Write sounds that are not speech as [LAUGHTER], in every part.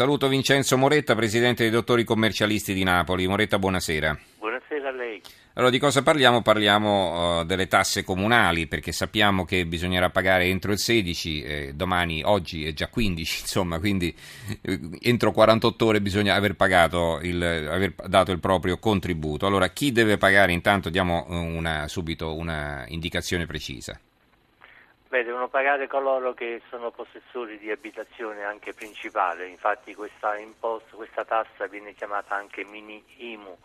Saluto Vincenzo Moretta, presidente dei dottori commercialisti di Napoli. Moretta, buonasera. Buonasera a lei. Allora, di cosa parliamo? Parliamo uh, delle tasse comunali, perché sappiamo che bisognerà pagare entro il 16, eh, domani, oggi è già 15, [LAUGHS] insomma, quindi eh, entro 48 ore bisogna aver pagato, il, aver dato il proprio contributo. Allora, chi deve pagare? Intanto diamo una, subito una indicazione precisa. Beh, devono pagare coloro che sono possessori di abitazione anche principale, infatti questa, imposta, questa tassa viene chiamata anche mini IMU,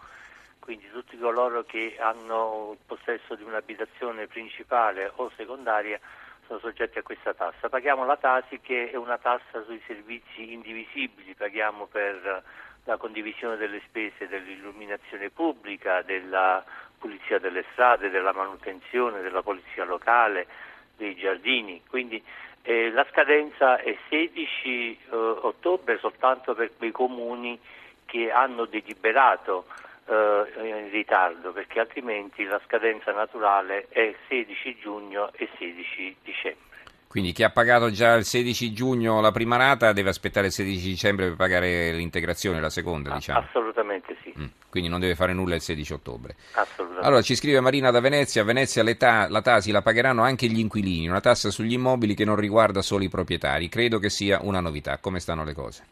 quindi tutti coloro che hanno il possesso di un'abitazione principale o secondaria sono soggetti a questa tassa. Paghiamo la Tasi che è una tassa sui servizi indivisibili, paghiamo per la condivisione delle spese dell'illuminazione pubblica, della pulizia delle strade, della manutenzione, della polizia locale, dei giardini, quindi eh, la scadenza è 16 eh, ottobre soltanto per quei comuni che hanno deliberato eh, in ritardo, perché altrimenti la scadenza naturale è 16 giugno e 16 dicembre. Quindi chi ha pagato già il 16 giugno la prima rata deve aspettare il 16 dicembre per pagare l'integrazione, la seconda, diciamo. Assolutamente sì. Mm, quindi non deve fare nulla il 16 ottobre. Assolutamente. Allora ci scrive Marina da Venezia, a Venezia ta- la Tasi la pagheranno anche gli inquilini, una tassa sugli immobili che non riguarda solo i proprietari. Credo che sia una novità. Come stanno le cose?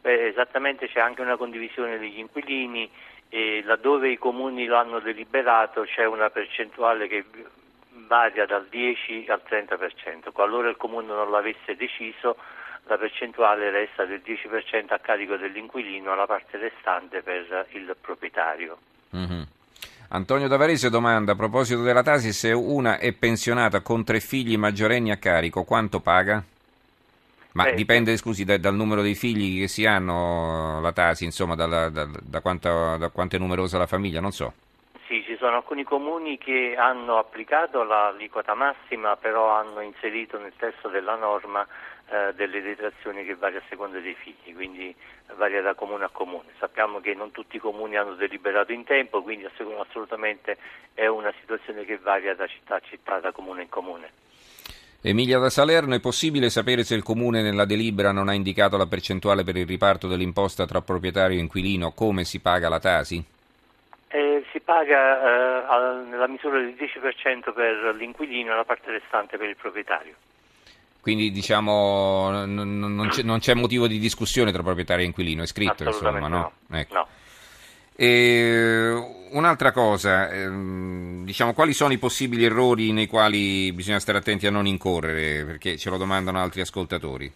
Beh, esattamente, c'è anche una condivisione degli inquilini e laddove i comuni lo hanno deliberato c'è una percentuale che varia dal 10 al 30%. Qualora il comune non l'avesse deciso, la percentuale resta del 10% a carico dell'inquilino, la parte restante per il proprietario. Mm-hmm. Antonio Davarese domanda a proposito della Tasi se una è pensionata con tre figli maggiorenni a carico, quanto paga? Ma Beh, dipende, scusi, da, dal numero dei figli che si hanno la Tasi, insomma, da, da, da, quanto, da quanto è numerosa la famiglia, non so. Sì, ci sono alcuni comuni che hanno applicato l'aliquota massima, però hanno inserito nel testo della norma eh, delle detrazioni che varia a seconda dei figli, quindi varia da comune a comune. Sappiamo che non tutti i comuni hanno deliberato in tempo, quindi assolutamente è una situazione che varia da città a città, da comune in comune. Emilia da Salerno, è possibile sapere se il comune nella delibera non ha indicato la percentuale per il riparto dell'imposta tra proprietario e inquilino, come si paga la Tasi? Eh, si paga eh, nella misura del 10% per l'inquilino e la parte restante per il proprietario. Quindi diciamo non, non, c'è, non, c'è, motivo di discussione tra proprietario e inquilino, è scritto insomma, no? no. Ecco. no. E, un'altra cosa, ehm, diciamo, quali sono i possibili errori nei quali bisogna stare attenti a non incorrere, perché ce lo domandano altri ascoltatori.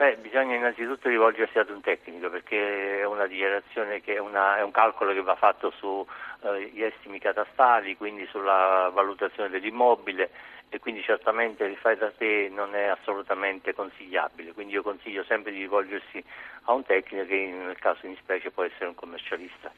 Beh, bisogna innanzitutto rivolgersi ad un tecnico perché è una dichiarazione che è, una, è un calcolo che va fatto sugli eh, estimi catastali, quindi sulla valutazione dell'immobile e quindi certamente il fai da te non è assolutamente consigliabile, quindi io consiglio sempre di rivolgersi a un tecnico che nel caso in specie può essere un commercialista.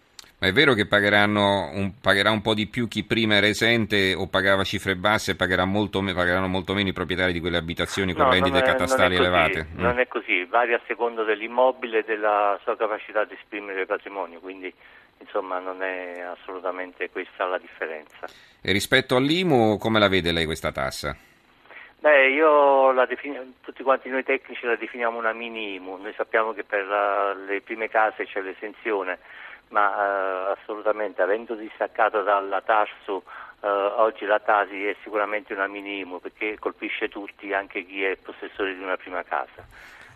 Ma è vero che un, pagherà un po' di più chi prima era esente o pagava cifre basse e pagherà molto, pagheranno molto meno i proprietari di quelle abitazioni con no, rendite è, catastali non elevate? Non mm. è così, varia a seconda dell'immobile e della sua capacità di esprimere il patrimonio, quindi insomma non è assolutamente questa la differenza. E rispetto all'IMU come la vede lei questa tassa? Beh, io la defin- tutti quanti noi tecnici la definiamo una mini IMU, noi sappiamo che per la, le prime case c'è l'esenzione ma eh, assolutamente avendo distaccato dalla Tarsu eh, oggi la Tasi è sicuramente una minimo perché colpisce tutti, anche chi è possessore di una prima casa.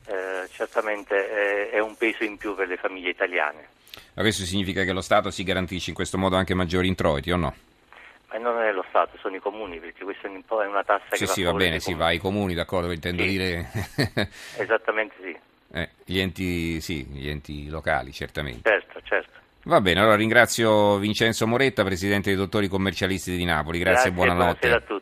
Eh, certamente è, è un peso in più per le famiglie italiane. Ma questo significa che lo Stato si garantisce in questo modo anche maggiori introiti o no? Ma non è lo Stato, sono i comuni, perché questa è una tassa sì, che sì, Sì, va bene, si va ai comuni, d'accordo, intendo sì. dire... Esattamente sì. [LAUGHS] Eh, gli, enti, sì, gli enti locali, certamente. Certo, certo. Va bene, allora ringrazio Vincenzo Moretta, presidente dei dottori commercialisti di Napoli. Grazie, e buonanotte. Buonasera a tutti.